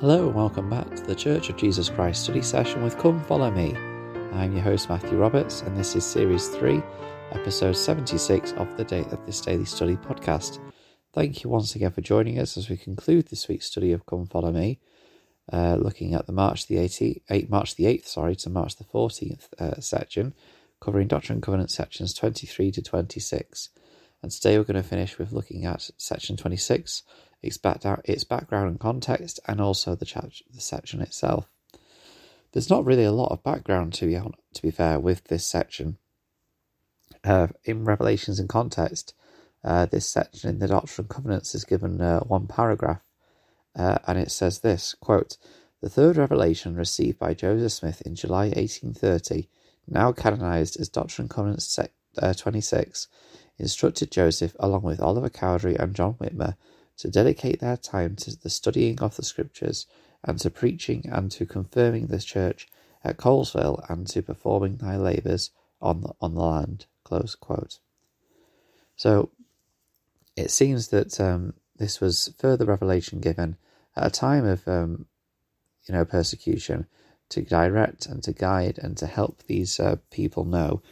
Hello, and welcome back to the Church of Jesus Christ study session with Come Follow Me. I'm your host Matthew Roberts, and this is Series 3, Episode 76 of the day of this daily study podcast. Thank you once again for joining us as we conclude this week's study of Come Follow Me, uh, looking at the March the 18th, March the 8th, sorry, to March the 14th uh, section, covering Doctrine and Covenant sections 23 to 26. And today we're going to finish with looking at section 26 its, background and context, and also the, the section itself. There's not really a lot of background to be on, to be fair with this section. Uh, in Revelations in Context, uh, this section in the Doctrine and Covenants is given uh, one paragraph, uh, and it says this quote: "The third revelation received by Joseph Smith in July 1830, now canonized as Doctrine and Covenants uh, 26, instructed Joseph, along with Oliver Cowdery and John Whitmer." To dedicate their time to the studying of the Scriptures, and to preaching and to confirming the church at Colesville, and to performing thy labours on the, on the land. So it seems that um, this was further revelation given at a time of um, you know persecution to direct and to guide and to help these uh, people know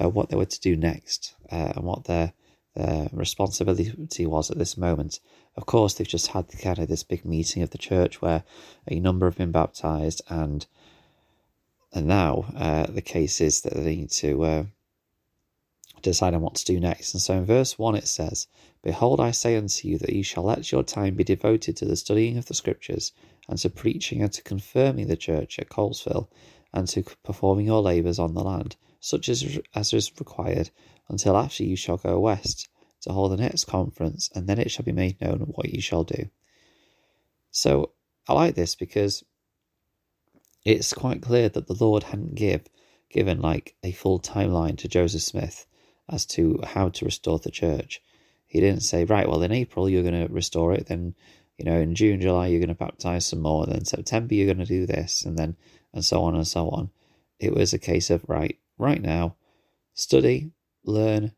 uh, what they were to do next uh, and what their their responsibility was at this moment. Of course, they've just had kind of this big meeting of the church where a number have been baptized, and and now uh, the case is that they need to uh, decide on what to do next. And so in verse 1 it says, Behold, I say unto you that you shall let your time be devoted to the studying of the Scriptures, and to preaching and to confirming the church at Colesville, and to performing your labours on the land, such as, as is required, until after you shall go west to hold the next conference, and then it shall be made known what you shall do. So I like this because it's quite clear that the Lord hadn't give given like a full timeline to Joseph Smith as to how to restore the church. He didn't say, right, well in April you're going to restore it, then you know in June, July you're going to baptize some more, then September you're going to do this, and then and so on and so on. It was a case of right, right now, study, learn,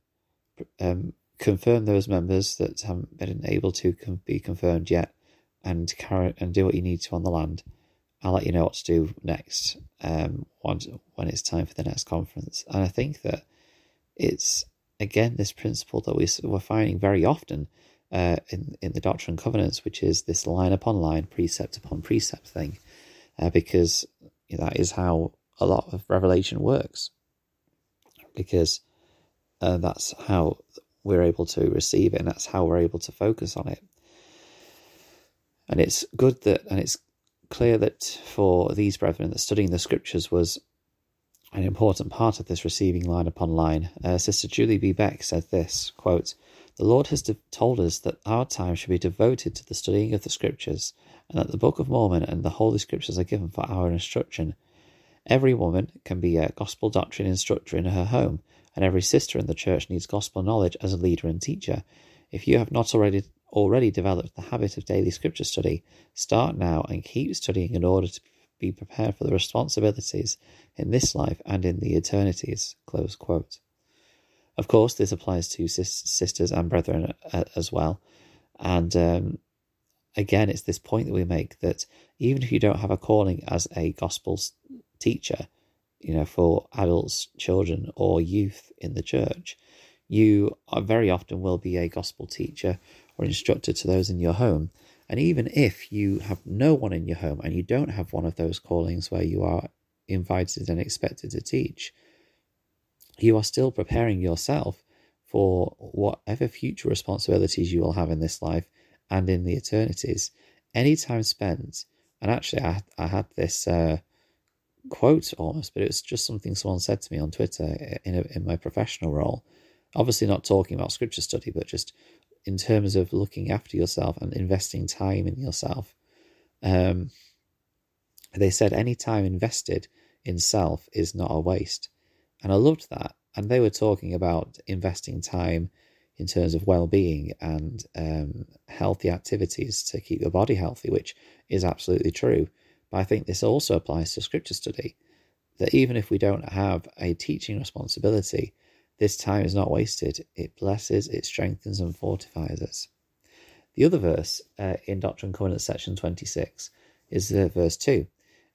um, confirm those members that haven't been able to be confirmed yet, and carry and do what you need to on the land. I'll let you know what to do next um, once, when it's time for the next conference. And I think that it's again this principle that we, we're finding very often uh, in in the Doctrine and Covenants, which is this line upon line, precept upon precept thing, uh, because that is how a lot of Revelation works. Because uh, that's how we're able to receive it, and that's how we're able to focus on it. And it's good that, and it's clear that for these brethren, that studying the scriptures was an important part of this receiving line upon line. Uh, Sister Julie B. Beck said this quote, The Lord has de- told us that our time should be devoted to the studying of the scriptures, and that the Book of Mormon and the Holy Scriptures are given for our instruction. Every woman can be a gospel doctrine instructor in her home, and every sister in the church needs gospel knowledge as a leader and teacher. If you have not already already developed the habit of daily scripture study, start now and keep studying in order to be prepared for the responsibilities in this life and in the eternities. Close quote. Of course, this applies to sis- sisters and brethren uh, as well. And um, again, it's this point that we make that even if you don't have a calling as a gospel teacher, you know, for adults, children, or youth in the church, you very often will be a gospel teacher or instructor to those in your home. And even if you have no one in your home and you don't have one of those callings where you are invited and expected to teach, you are still preparing yourself for whatever future responsibilities you will have in this life and in the eternities. Any time spent, and actually, I, I had this uh, quote almost, but it was just something someone said to me on Twitter in a, in my professional role. Obviously, not talking about scripture study, but just in terms of looking after yourself and investing time in yourself. Um, they said any time invested in self is not a waste, and I loved that. And they were talking about investing time in terms of well-being and um, healthy activities to keep your body healthy, which is absolutely true. But I think this also applies to scripture study that even if we don't have a teaching responsibility, this time is not wasted. It blesses, it strengthens, and fortifies us. The other verse uh, in Doctrine and Covenants section 26 is uh, verse 2.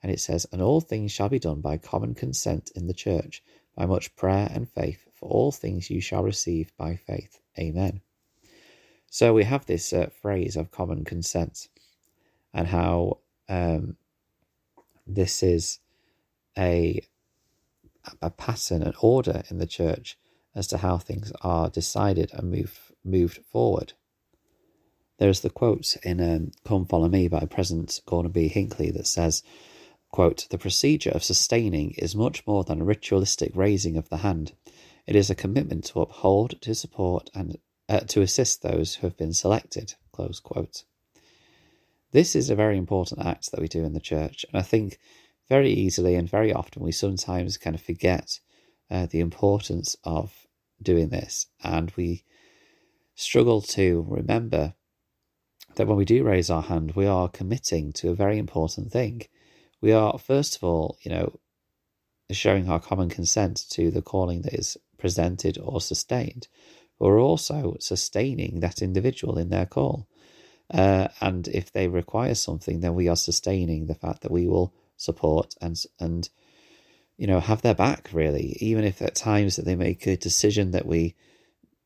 And it says, And all things shall be done by common consent in the church, by much prayer and faith, for all things you shall receive by faith. Amen. So we have this uh, phrase of common consent and how um, this is a, a pattern, an order in the church as to how things are decided and move, moved forward. There's the quote in um, Come Follow Me by President Gordon B. Hinckley that says, quote, The procedure of sustaining is much more than a ritualistic raising of the hand. It is a commitment to uphold, to support, and uh, to assist those who have been selected. Close quote. This is a very important act that we do in the church, and I think very easily and very often we sometimes kind of forget uh, the importance of doing this, and we struggle to remember that when we do raise our hand, we are committing to a very important thing. We are, first of all, you know, showing our common consent to the calling that is presented or sustained, we're also sustaining that individual in their call. Uh, and if they require something, then we are sustaining the fact that we will support and and you know have their back really, even if at times that they make a decision that we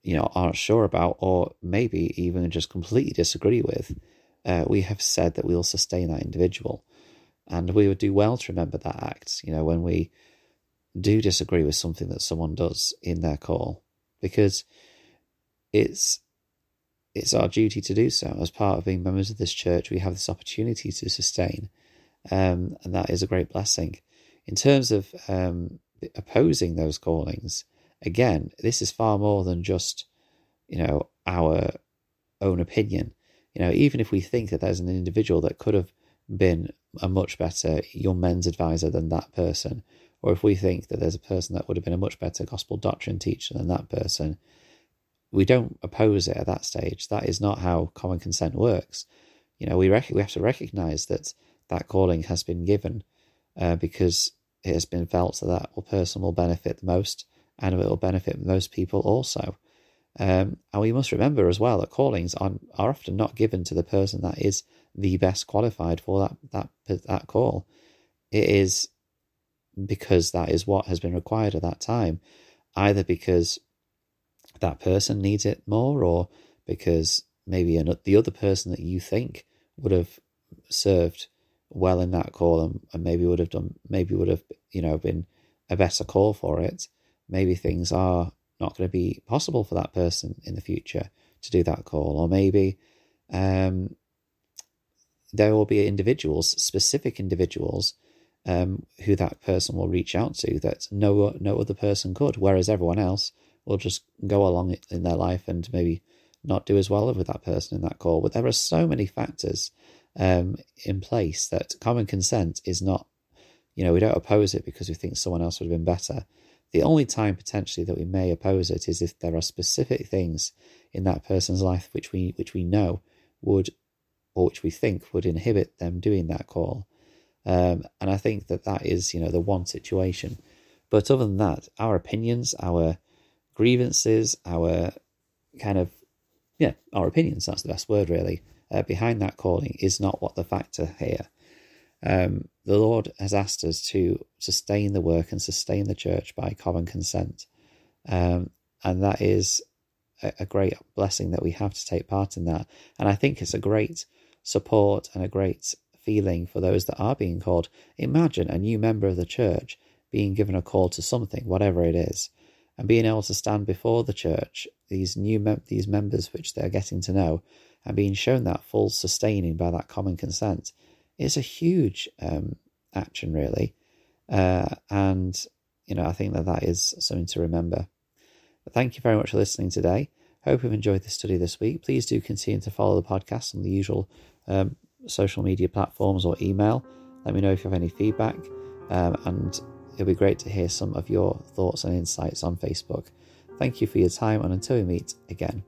you know aren't sure about, or maybe even just completely disagree with. Uh, we have said that we will sustain that individual, and we would do well to remember that act. You know when we do disagree with something that someone does in their call, because it's it's our duty to do so. As part of being members of this church, we have this opportunity to sustain, um, and that is a great blessing. In terms of um, opposing those callings, again, this is far more than just you know our own opinion. You know, even if we think that there's an individual that could have been a much better young men's advisor than that person, or if we think that there's a person that would have been a much better gospel doctrine teacher than that person, we don't oppose it at that stage. That is not how common consent works. You know, we rec- we have to recognise that that calling has been given uh, because it has been felt that that person will benefit the most, and it will benefit most people also. Um, and we must remember as well that callings are, are often not given to the person that is the best qualified for that that that call. It is because that is what has been required at that time, either because that person needs it more, or because maybe the other person that you think would have served well in that call and, and maybe would have done, maybe would have, you know, been a better call for it. Maybe things are not going to be possible for that person in the future to do that call, or maybe um, there will be individuals, specific individuals, um, who that person will reach out to that no no other person could, whereas everyone else will just go along in their life and maybe not do as well with that person in that call. But there are so many factors um, in place that common consent is not, you know, we don't oppose it because we think someone else would have been better. The only time potentially that we may oppose it is if there are specific things in that person's life which we which we know would or which we think would inhibit them doing that call. Um, and I think that that is, you know, the one situation. But other than that, our opinions, our grievances, our kind of, yeah, our opinions, that's the best word really, uh, behind that calling is not what the factor here. Um, the Lord has asked us to sustain the work and sustain the church by common consent. Um, and that is a, a great blessing that we have to take part in that. And I think it's a great support and a great feeling for those that are being called. Imagine a new member of the church being given a call to something, whatever it is, and being able to stand before the church, these new mem- these members which they're getting to know, and being shown that full sustaining by that common consent is a huge um, action, really. Uh, and you know, I think that that is something to remember. But thank you very much for listening today. Hope you've enjoyed the study this week. Please do continue to follow the podcast on the usual um, social media platforms or email. Let me know if you have any feedback, um, and it'll be great to hear some of your thoughts and insights on Facebook. Thank you for your time, and until we meet again.